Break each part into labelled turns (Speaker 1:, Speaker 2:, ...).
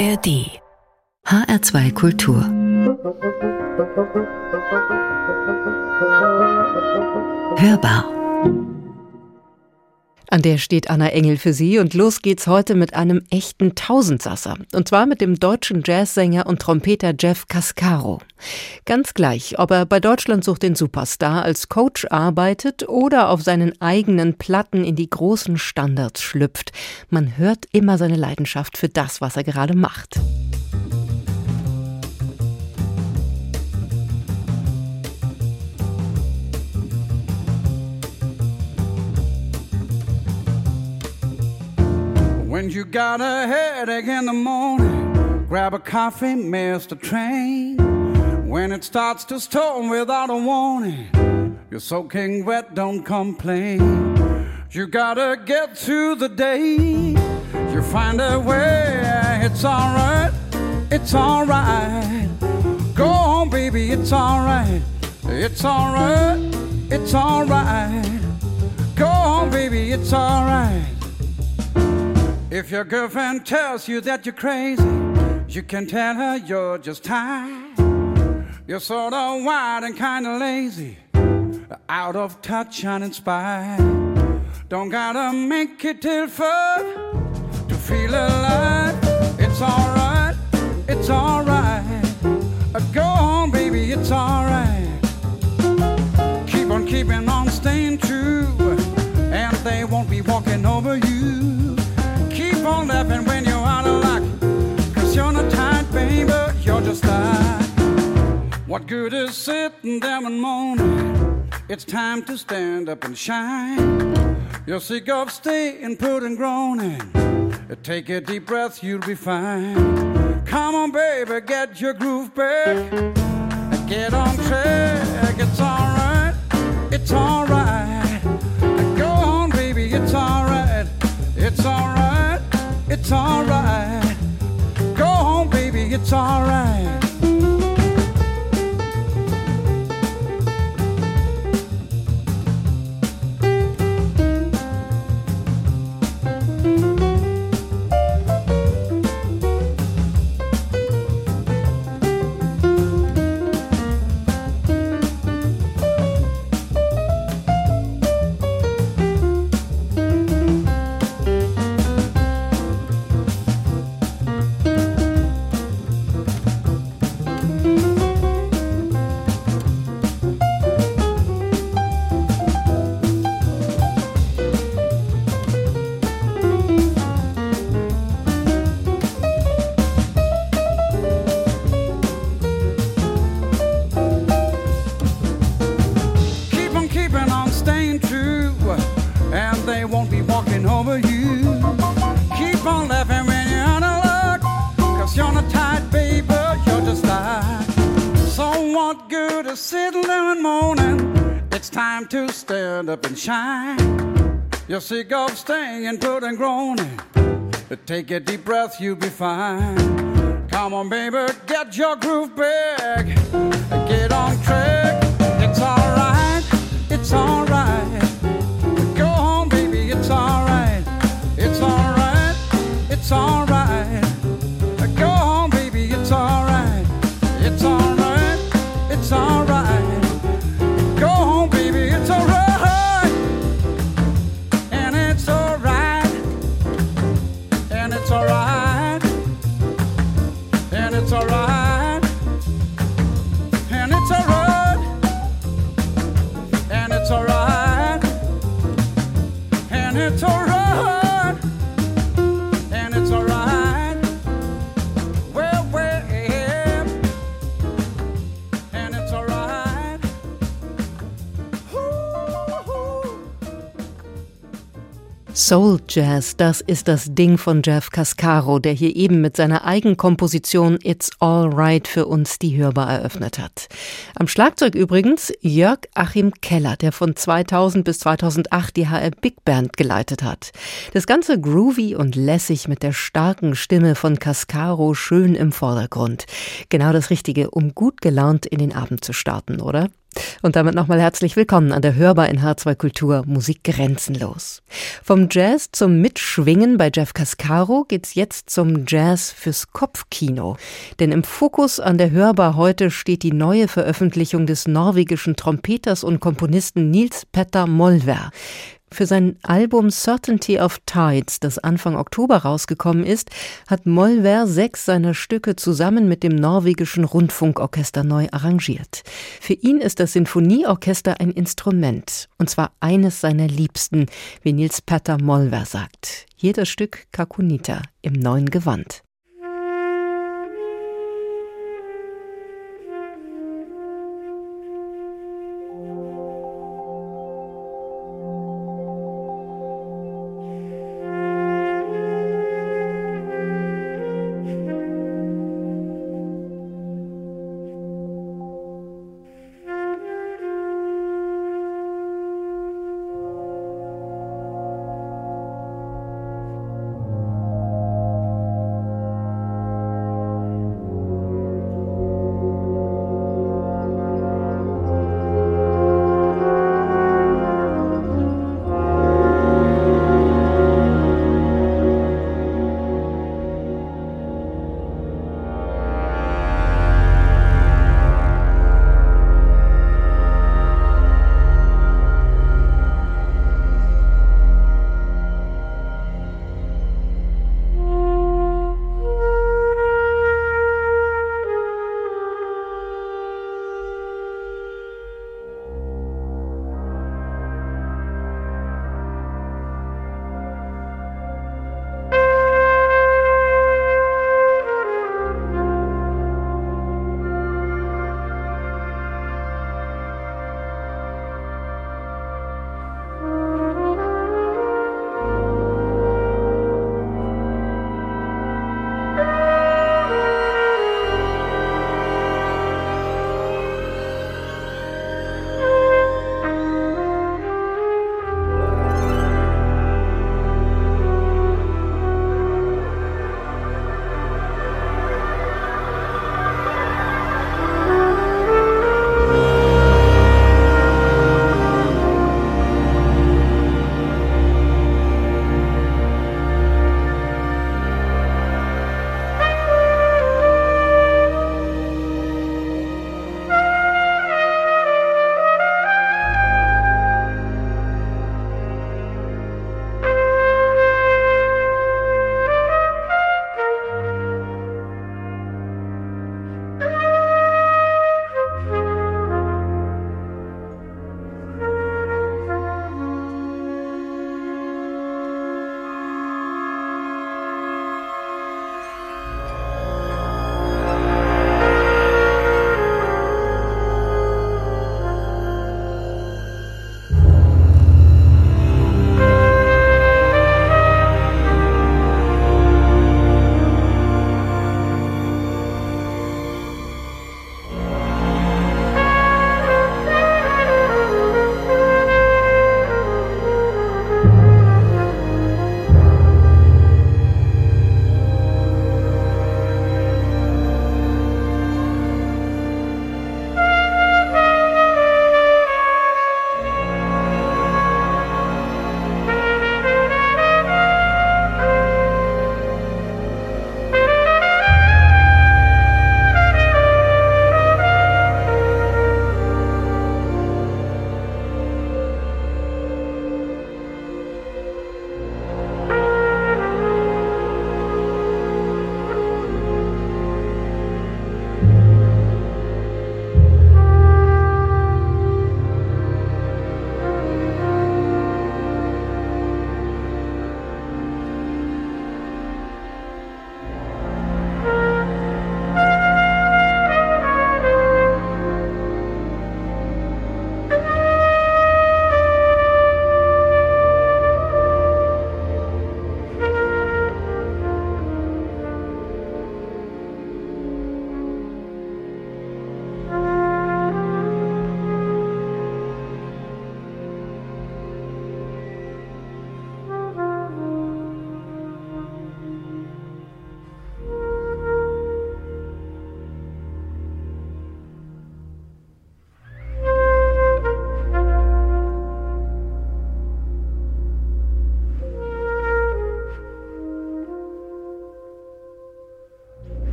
Speaker 1: ARD HR2 Kultur. Hörbar
Speaker 2: an der steht Anna Engel für Sie und los geht's heute mit einem echten Tausendsasser. Und zwar mit dem deutschen Jazzsänger und Trompeter Jeff Cascaro. Ganz gleich, ob er bei Deutschland sucht den Superstar als Coach arbeitet oder auf seinen eigenen Platten in die großen Standards schlüpft. Man hört immer seine Leidenschaft für das, was er gerade macht.
Speaker 3: When you got a headache in the morning, grab a coffee, miss the train. When it starts to storm without a warning, you're soaking wet, don't complain. You gotta get through the day, you find a way, it's alright, it's alright. Go on, baby, it's alright, it's alright, it's alright. Go on, baby, it's alright. If your girlfriend tells you that you're crazy, you can tell her you're just tired. You're sort of wild and kind of lazy, out of touch, uninspired. Don't gotta make it till fun to feel alive. It's alright, it's alright. Uh, go on, baby, it's alright. Keep on keeping on, staying true, and they won't be walking over you What good is sitting there and moaning? It's time to stand up and shine. You're sick of staying put and groaning. Take a deep breath, you'll be fine. Come on, baby, get your groove back. Get on track, it's alright, it's alright. Go on, baby, it's alright, it's alright, it's alright. Go home, baby, it's alright. Up and shine. You're sick of staying put and groaning. But take a deep breath, you'll be fine. Come on, baby, get your groove back. Get on track. It's alright, it's alright.
Speaker 2: Soul Jazz, das ist das Ding von Jeff Cascaro, der hier eben mit seiner Eigenkomposition It's All Right für uns die Hörbar eröffnet hat. Am Schlagzeug übrigens Jörg Achim Keller, der von 2000 bis 2008 die HR Big Band geleitet hat. Das Ganze groovy und lässig mit der starken Stimme von Cascaro schön im Vordergrund. Genau das Richtige, um gut gelaunt in den Abend zu starten, oder? Und damit nochmal herzlich willkommen an der Hörbar in H2 Kultur Musik grenzenlos. Vom Jazz zum Mitschwingen bei Jeff Cascaro geht's jetzt zum Jazz fürs Kopfkino. Denn im Fokus an der Hörbar heute steht die neue Veröffentlichung des norwegischen Trompeters und Komponisten Nils Petter Molver. Für sein Album Certainty of Tides, das Anfang Oktober rausgekommen ist, hat Molver sechs seiner Stücke zusammen mit dem norwegischen Rundfunkorchester neu arrangiert. Für ihn ist das Sinfonieorchester ein Instrument, und zwar eines seiner Liebsten, wie Nils Patter Molver sagt. Das Stück Kakunita im neuen Gewand.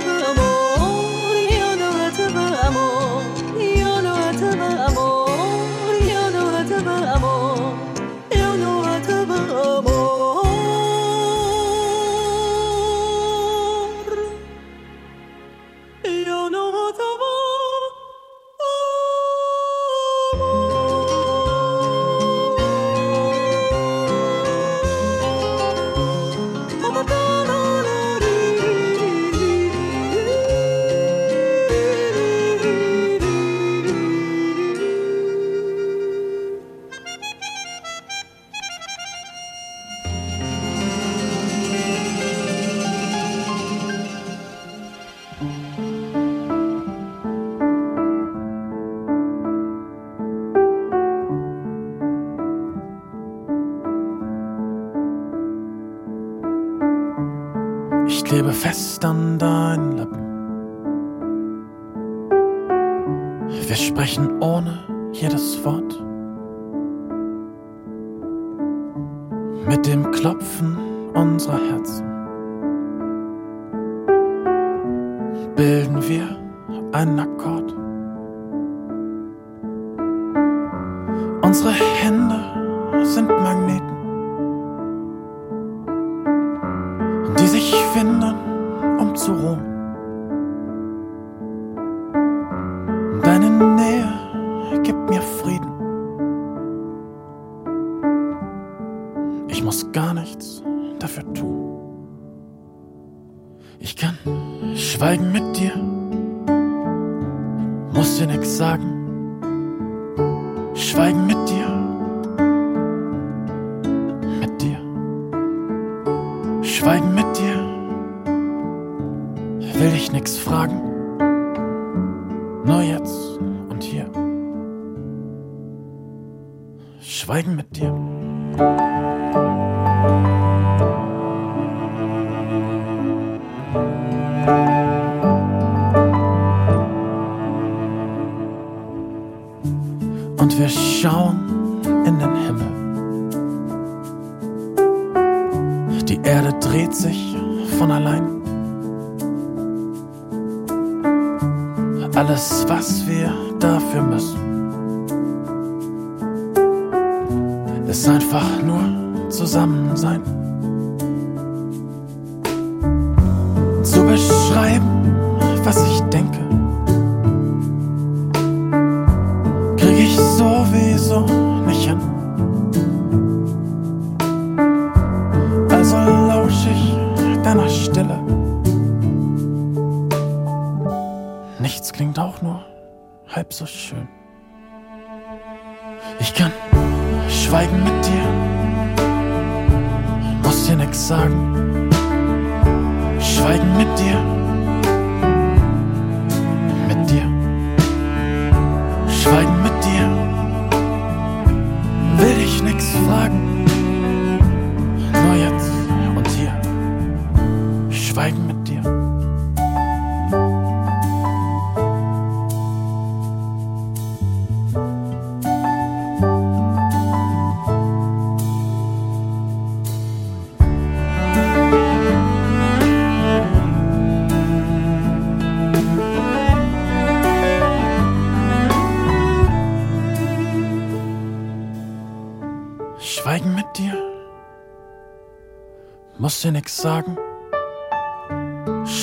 Speaker 4: sugar
Speaker 5: Ich kann schweigen mit dir, muss dir nix sagen. Schweigen mit dir, mit dir. Schweigen mit dir, will dich nix fragen. Nur jetzt und hier. Schweigen mit dir. Schweigen mit dir. Schweigen mit dir? Muss dir nichts sagen?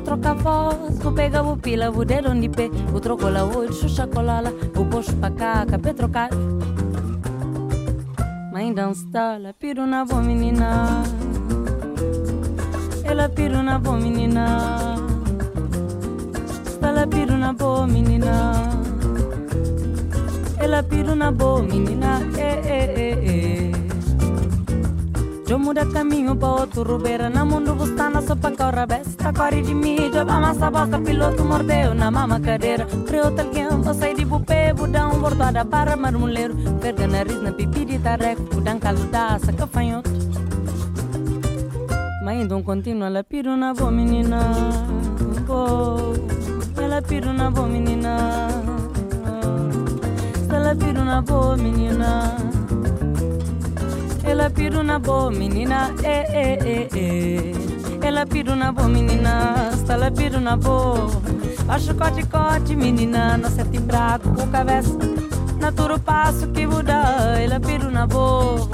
Speaker 6: troca voz Vou pegar o pila, vou dedo de pé Vou o xuxa colala Vou puxo pra cá, capê trocar Mãe dança, la piru na boa menina Ela piru na boa menina Ela piru na boa menina ela piro na boa menina, eh, eh, eh, eh. Eu muda caminho para outro rubeira Na mundo bustana só pra correr besta Corre de mim, já massa bosta Piloto mordeu na mama cadeira Preto alguém, vou sair de bupê Budar um bordada para marmoleiro Verga nariz na pipi de tareco Budar caludaça, cafanhoto Mas ainda um contínuo Ela piro na boa menina oh, Ela piro na boa menina ela pira na boa menina. Ela pira na boa menina, eh, eh, eh, eh. Ela pira na boa menina, ela pira na boa. Acho cote cote menina, não sete braco com cabeça. Naturo passo que muda, ela pira na boa.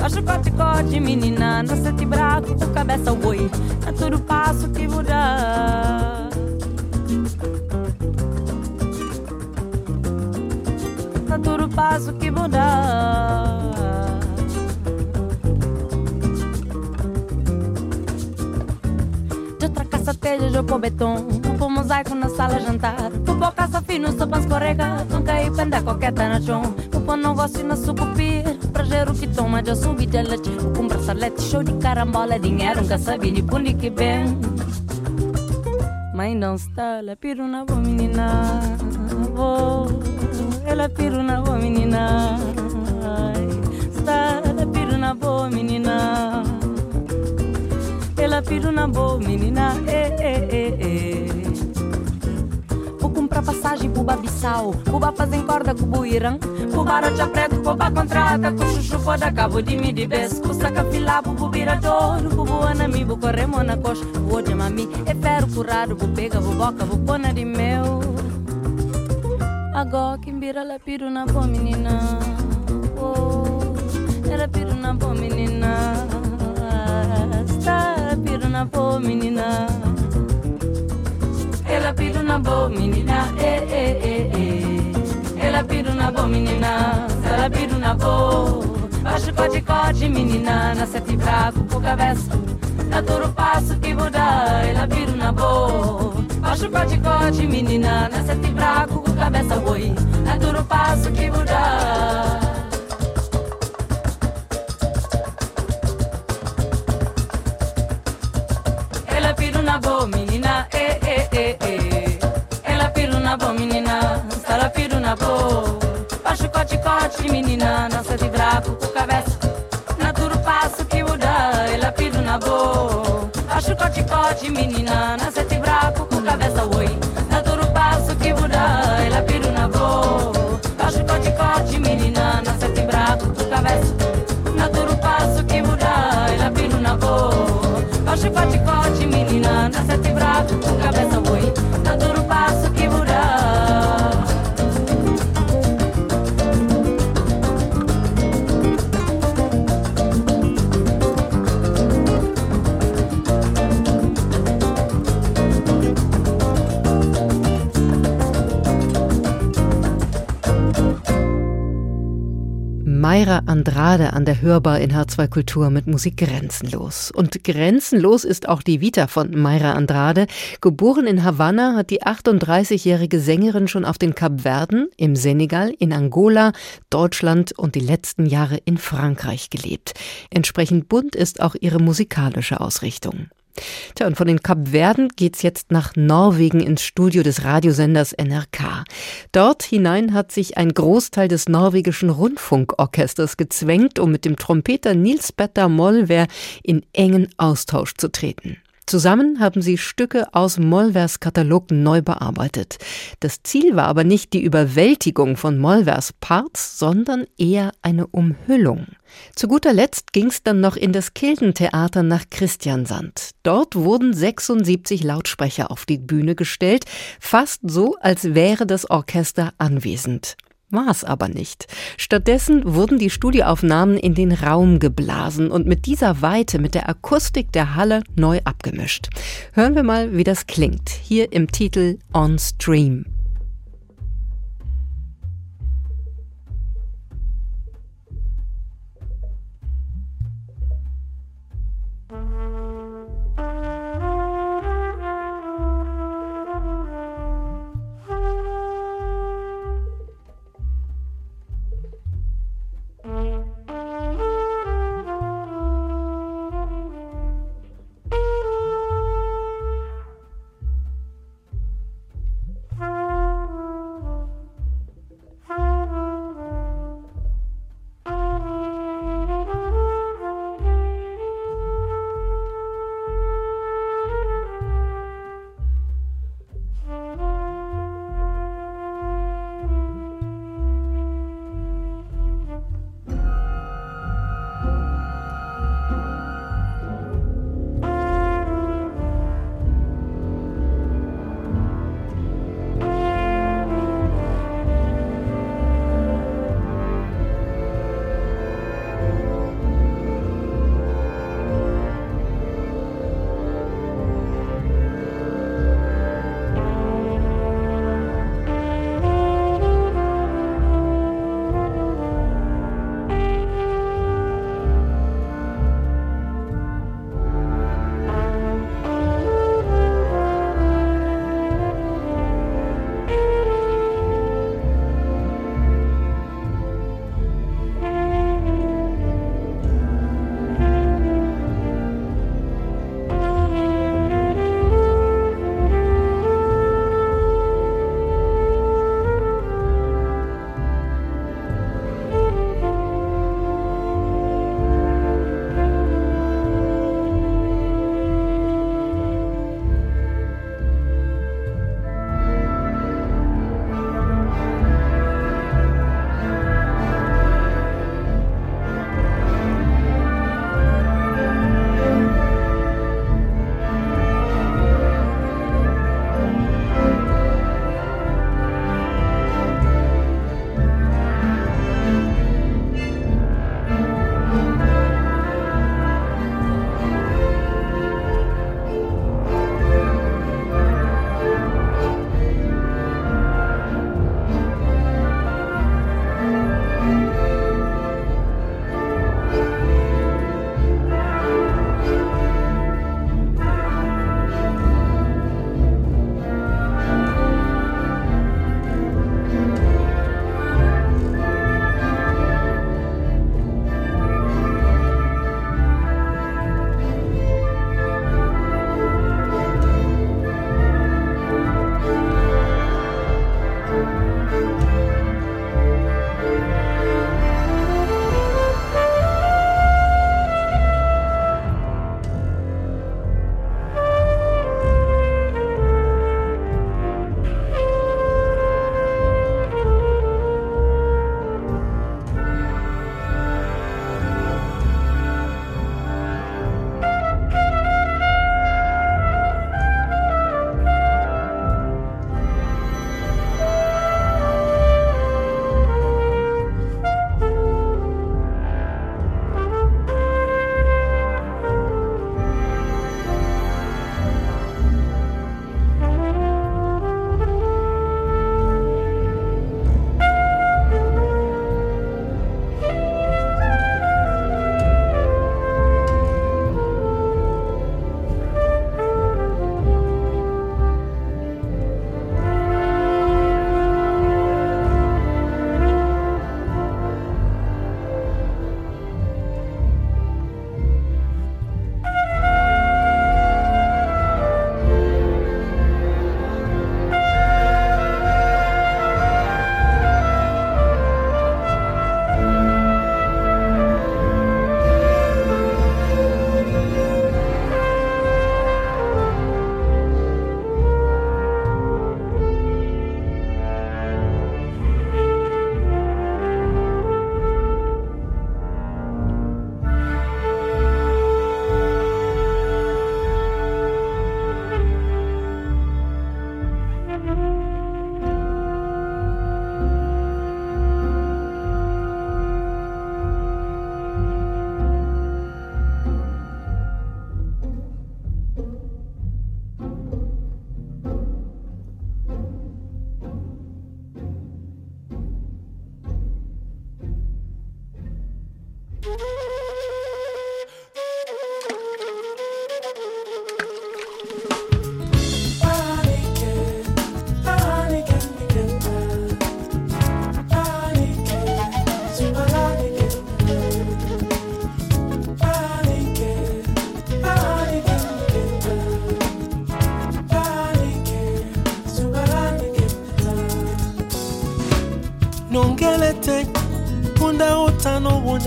Speaker 6: Acho cote cote menina, não sete braco com cabeça, oi. Naturo passo que muda. tudo passo que mudar. Tracaça telha, de pôr betom Pôr mosaico na sala jantar. Pôr boca fino, sopa escorrega. Não cair penda coqueta na chão. Pôr negócio na sucupir Pra o que toma, já subi de leite. Com bracelete, show de carambola Dinheiro, nunca sabia de pundi que bem. Mãe não está, lá piro na boa menina. Vou ela piro na boa menina. Está ela piro na boa menina. Ela piro na boa menina. Eh, eh, eh. Vou comprar passagem pro Babissal. Cuba fazem corda com Buirão. Cubara já preto, Cuba contrata. Com chuchu foda cabo de me de bes. Saca fila, bubu virador. Bubu anami, bu corre monacos. Bu de mami, é ferro curado. Bu pega, bu boca, bu pona de meu. Agora que mbira la piru na boa menina oh, Ela piru na boa menina menina. Ela piru na boa menina eh, eh, eh, eh. Ela piru na boa menina Ela piru na boa. Baixo cote cote menina Na sete braco com cabeça. Na toro passo que muda Ela piru na boa. Baixo cote cote menina Na sete braco cabeça boi, é duro passo que mudar. Eh. Ela piru na boa, menina, sara piru na boa. Baixo corte, corte, menina, nossa de brabo com cabeça. Na duro passo que muda, ela piru na boa. Baixo corte, corte, menina, nossa de brabo com cabeça, oi. Na duro passo que muda, ela piru na boa. Baixo corte, corte, menina, nossa de brabo com cabeça. Na duro passo que muda, ela piru na boa. Baixo corte, corte, menina, nossa de brabo com cabeça, oi.
Speaker 2: Mayra Andrade an der Hörbar in H2 Kultur mit Musik grenzenlos. Und grenzenlos ist auch die Vita von Mayra Andrade. Geboren in Havanna hat die 38-jährige Sängerin schon auf den Kapverden, im Senegal, in Angola, Deutschland und die letzten Jahre in Frankreich gelebt. Entsprechend bunt ist auch ihre musikalische Ausrichtung. Tja, und von den Kapverden geht's jetzt nach Norwegen ins Studio des Radiosenders NRK. Dort hinein hat sich ein Großteil des norwegischen Rundfunkorchesters gezwängt, um mit dem Trompeter Nils Petter Molver in engen Austausch zu treten. Zusammen haben sie Stücke aus Molvers Katalog neu bearbeitet. Das Ziel war aber nicht die Überwältigung von Molvers Parts, sondern eher eine Umhüllung. Zu guter Letzt ging es dann noch in das Kildentheater nach Christiansand. Dort wurden 76 Lautsprecher auf die Bühne gestellt, fast so, als wäre das Orchester anwesend. War es aber nicht. Stattdessen wurden die Studioaufnahmen in den Raum geblasen und mit dieser Weite, mit der Akustik der Halle neu abgemischt. Hören wir mal, wie das klingt. Hier im Titel On Stream.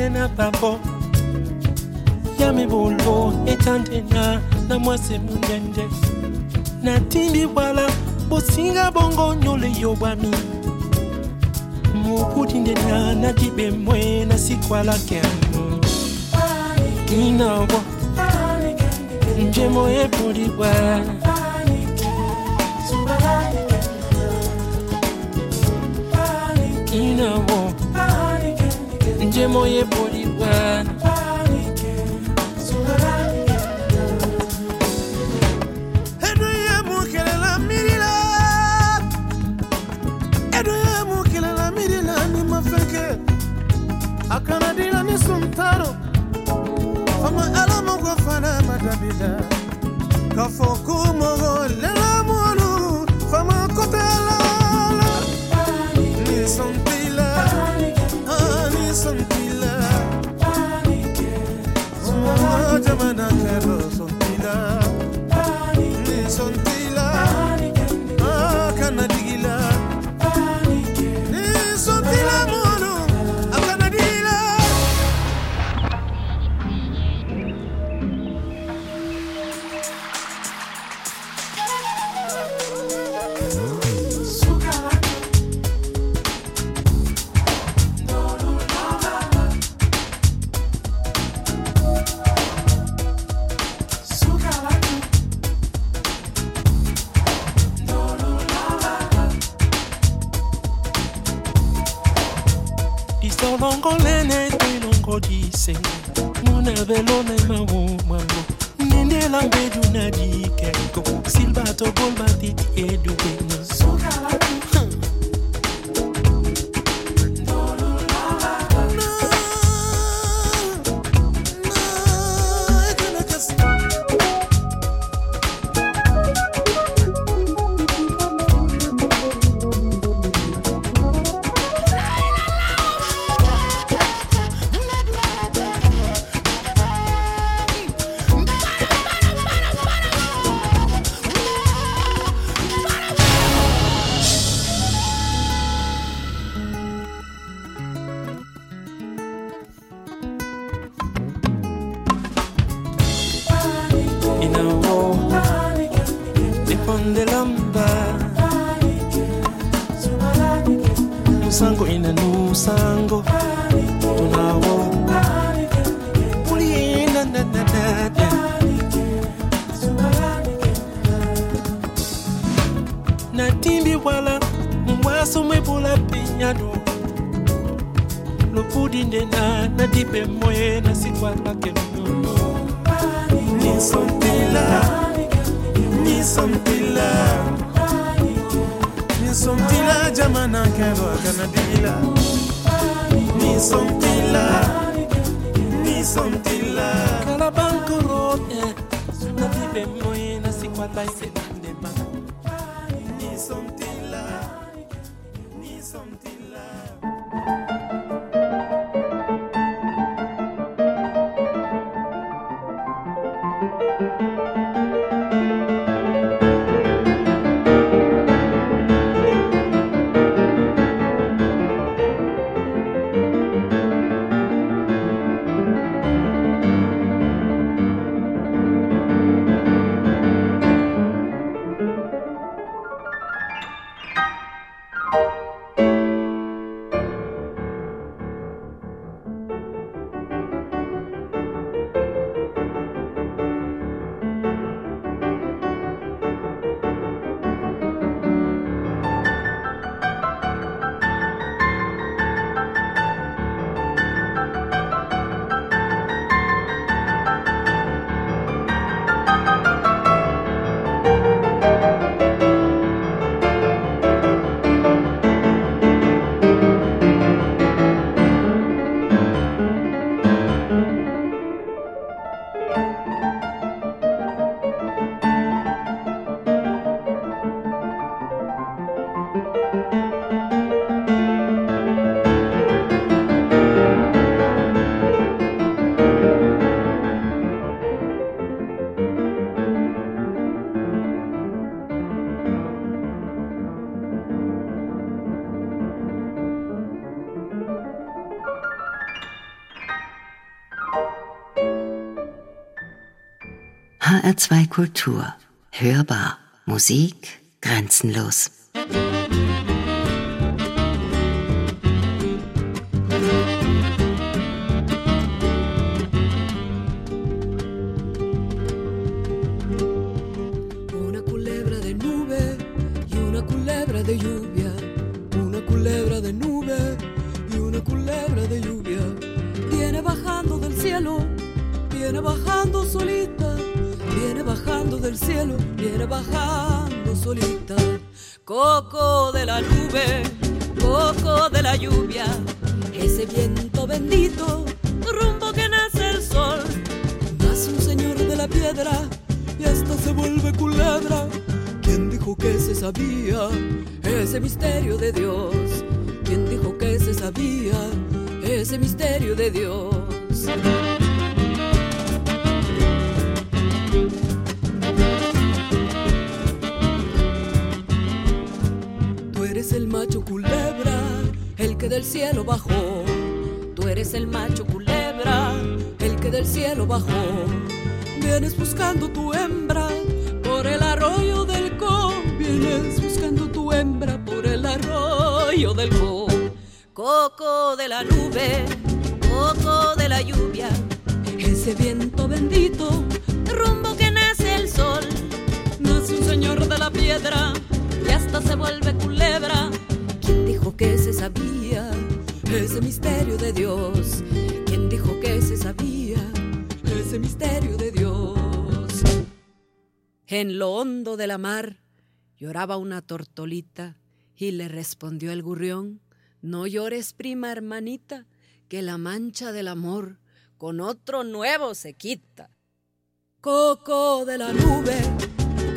Speaker 7: tena papo ya mibulu etandena na mwasi na natindi bwala bosinga bongo nyole yo bwami mokudi ndena na dibemwe na sikwalake kinobo njemo
Speaker 8: epulibwa je moje polibwe akanadila ni suntaro. Fama ala mogo fana madabida k'a fɔ ko mɔgɔ lero I'm jamana kero
Speaker 1: HR2 Kultur. Hörbar. Musik grenzenlos.
Speaker 4: La lluvia. Ese viento bendito, rumbo que nace el sol. Nace un señor de la piedra y hasta se vuelve culebra. ¿Quién dijo que se sabía ese misterio de Dios? ¿Quién dijo que se sabía ese misterio de Dios? Tú eres el macho culebra, que del cielo bajó. Tú eres el macho culebra, el que del cielo bajó. Vienes buscando tu hembra por el arroyo del Co. Vienes buscando tu hembra por el arroyo del Co. Coco de la nube, coco de la lluvia. Ese viento bendito, rumbo que nace el sol. Nace un señor de la piedra y hasta se vuelve culebra. ¿Quién dijo que se sabía ese misterio de Dios? ¿Quién dijo que se sabía ese misterio de Dios? En lo hondo de la mar lloraba una tortolita y le respondió el gurrión, no llores prima hermanita, que la mancha del amor con otro nuevo se quita. Coco de la nube,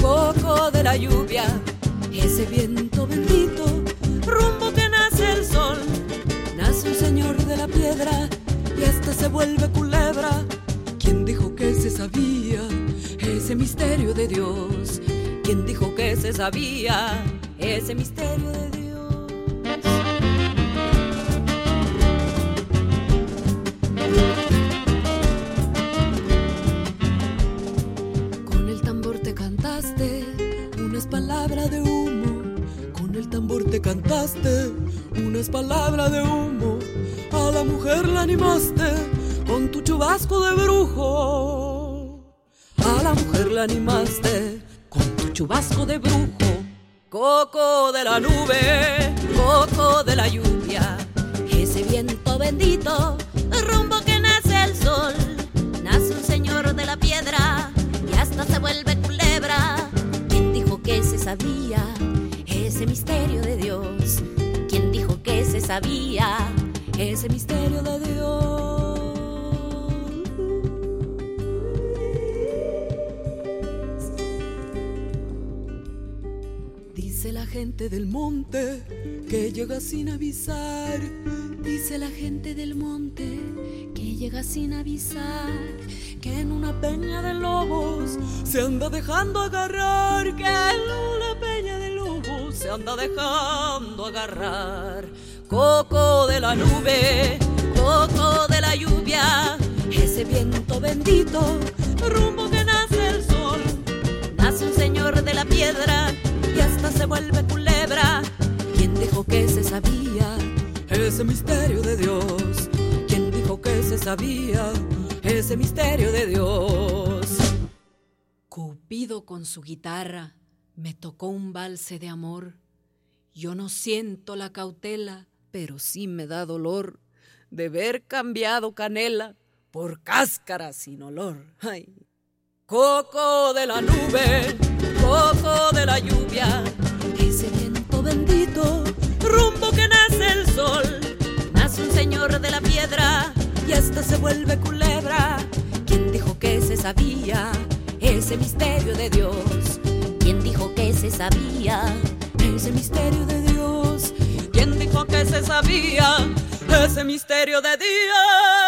Speaker 4: coco de la lluvia, ese viento bendito, rumbo Nace un señor de la piedra y hasta se vuelve culebra. ¿Quién dijo que se sabía ese misterio de Dios? ¿Quién dijo que se sabía ese misterio de Dios? Chubasco de brujo. A la mujer la animaste con tu chubasco de brujo. Coco de la nube, coco de la lluvia. Ese viento bendito, rumbo que nace el sol. Nace un señor de la piedra y hasta se vuelve culebra. ¿Quién dijo que se sabía ese misterio de Dios? ¿Quién dijo que se sabía ese misterio de Dios? Gente del monte que llega sin avisar. Dice la gente del monte que llega sin avisar. Que en una peña de lobos se anda dejando agarrar. Que en una peña de lobos se anda dejando agarrar. Coco de la nube, coco de la lluvia. Ese viento bendito, rumbo que nace el sol. Nace un señor de la piedra se vuelve culebra. ¿Quién dijo que se sabía ese misterio de Dios? ¿Quién dijo que se sabía ese misterio de Dios? Cupido con su guitarra me tocó un valse de amor. Yo no siento la cautela, pero sí me da dolor de ver cambiado canela por cáscara sin olor. Ay. Coco de la nube, coco de la lluvia, ese viento bendito, rumbo que nace el sol. Nace un señor de la piedra y hasta se vuelve culebra. ¿Quién dijo que se sabía ese misterio de Dios? ¿Quién dijo que se sabía ese misterio de Dios? ¿Quién dijo que se sabía ese misterio de Dios?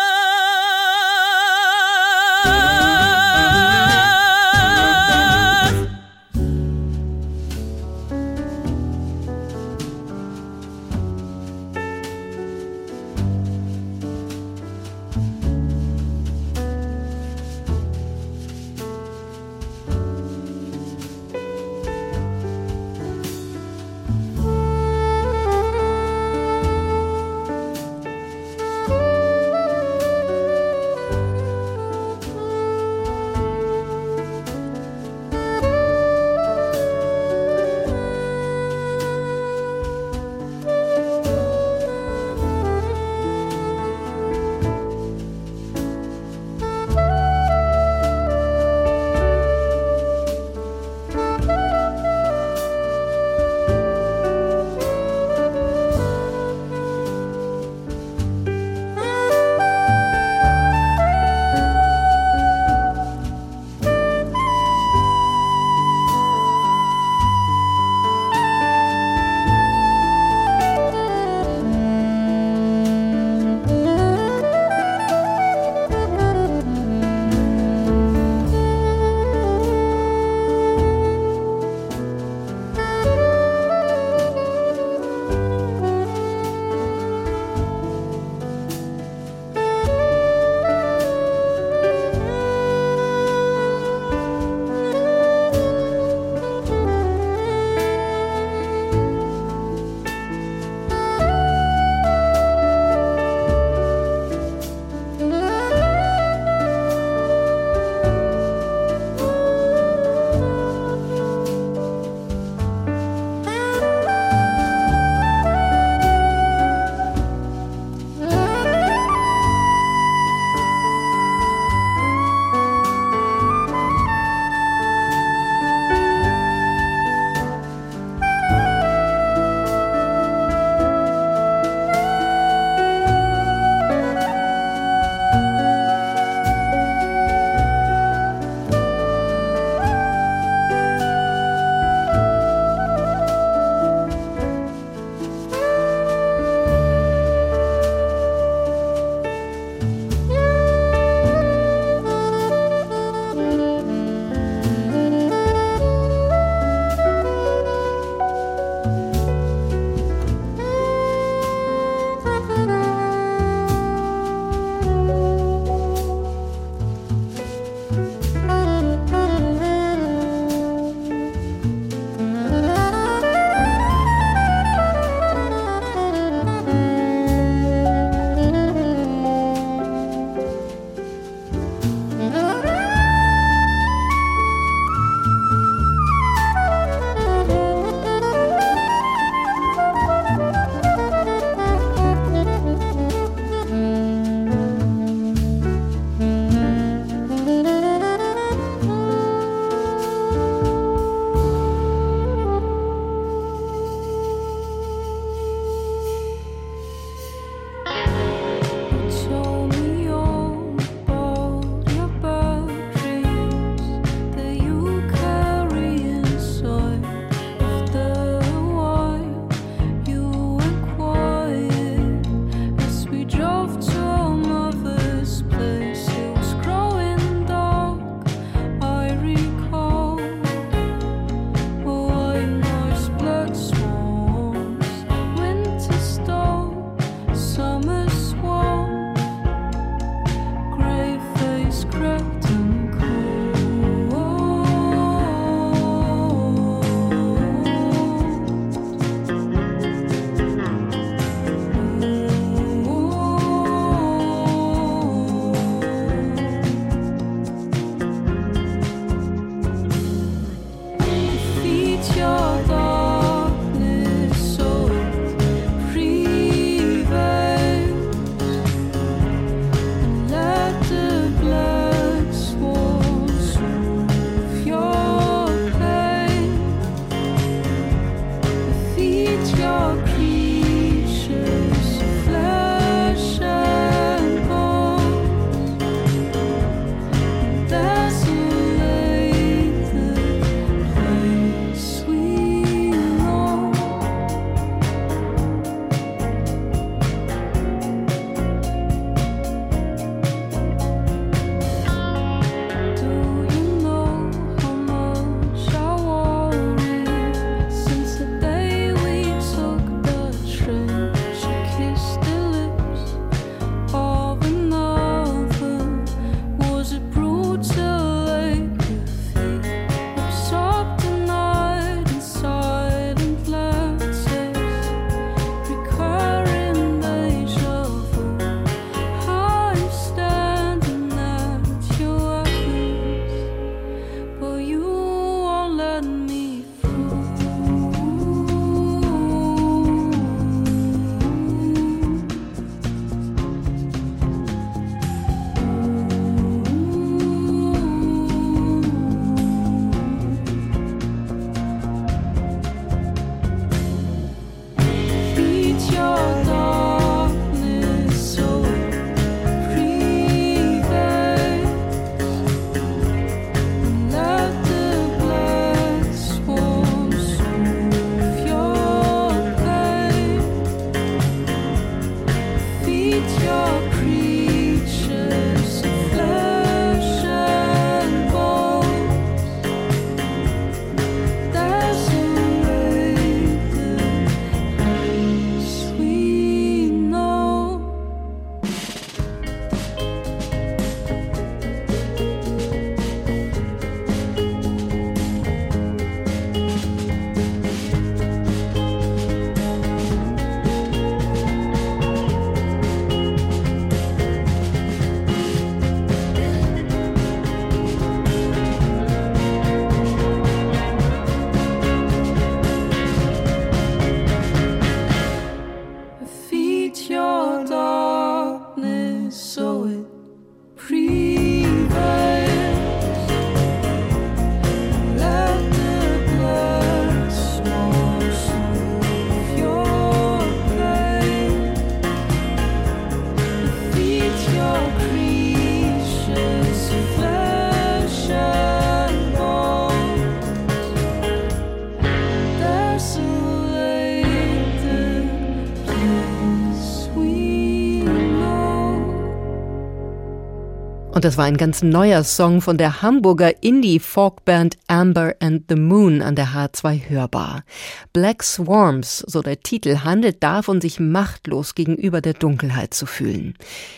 Speaker 2: Und das war ein ganz neuer Song von der Hamburger Indie-Folkband Amber and the Moon an der H2 hörbar. Black Swarms, so der Titel, handelt davon, sich machtlos gegenüber der Dunkelheit zu fühlen.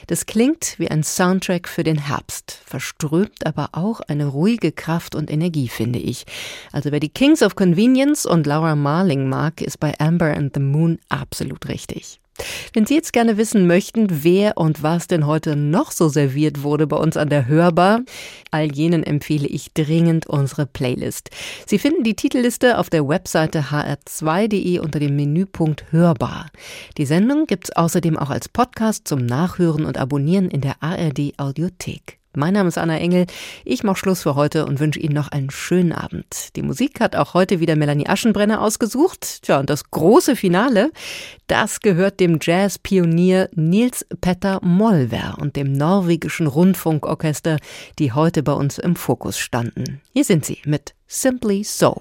Speaker 2: Das klingt wie ein Soundtrack für den Herbst, verströmt aber auch eine ruhige Kraft und Energie, finde ich. Also wer die Kings of Convenience und Laura Marling mag, ist bei Amber and the Moon absolut richtig. Wenn Sie jetzt gerne wissen möchten, wer und was denn heute noch so serviert wurde bei uns an der Hörbar, all jenen empfehle ich dringend unsere Playlist. Sie finden die Titelliste auf der Webseite hr2.de unter dem Menüpunkt Hörbar. Die Sendung gibt's außerdem auch als Podcast zum Nachhören und Abonnieren in der ARD Audiothek. Mein Name ist Anna Engel. Ich mache Schluss für heute und wünsche Ihnen noch einen schönen Abend. Die Musik hat auch heute wieder Melanie Aschenbrenner ausgesucht. Tja, und das große Finale, das gehört dem Jazz-Pionier Nils Petter Molver und dem norwegischen Rundfunkorchester, die heute bei uns im Fokus standen. Hier sind sie mit Simply So.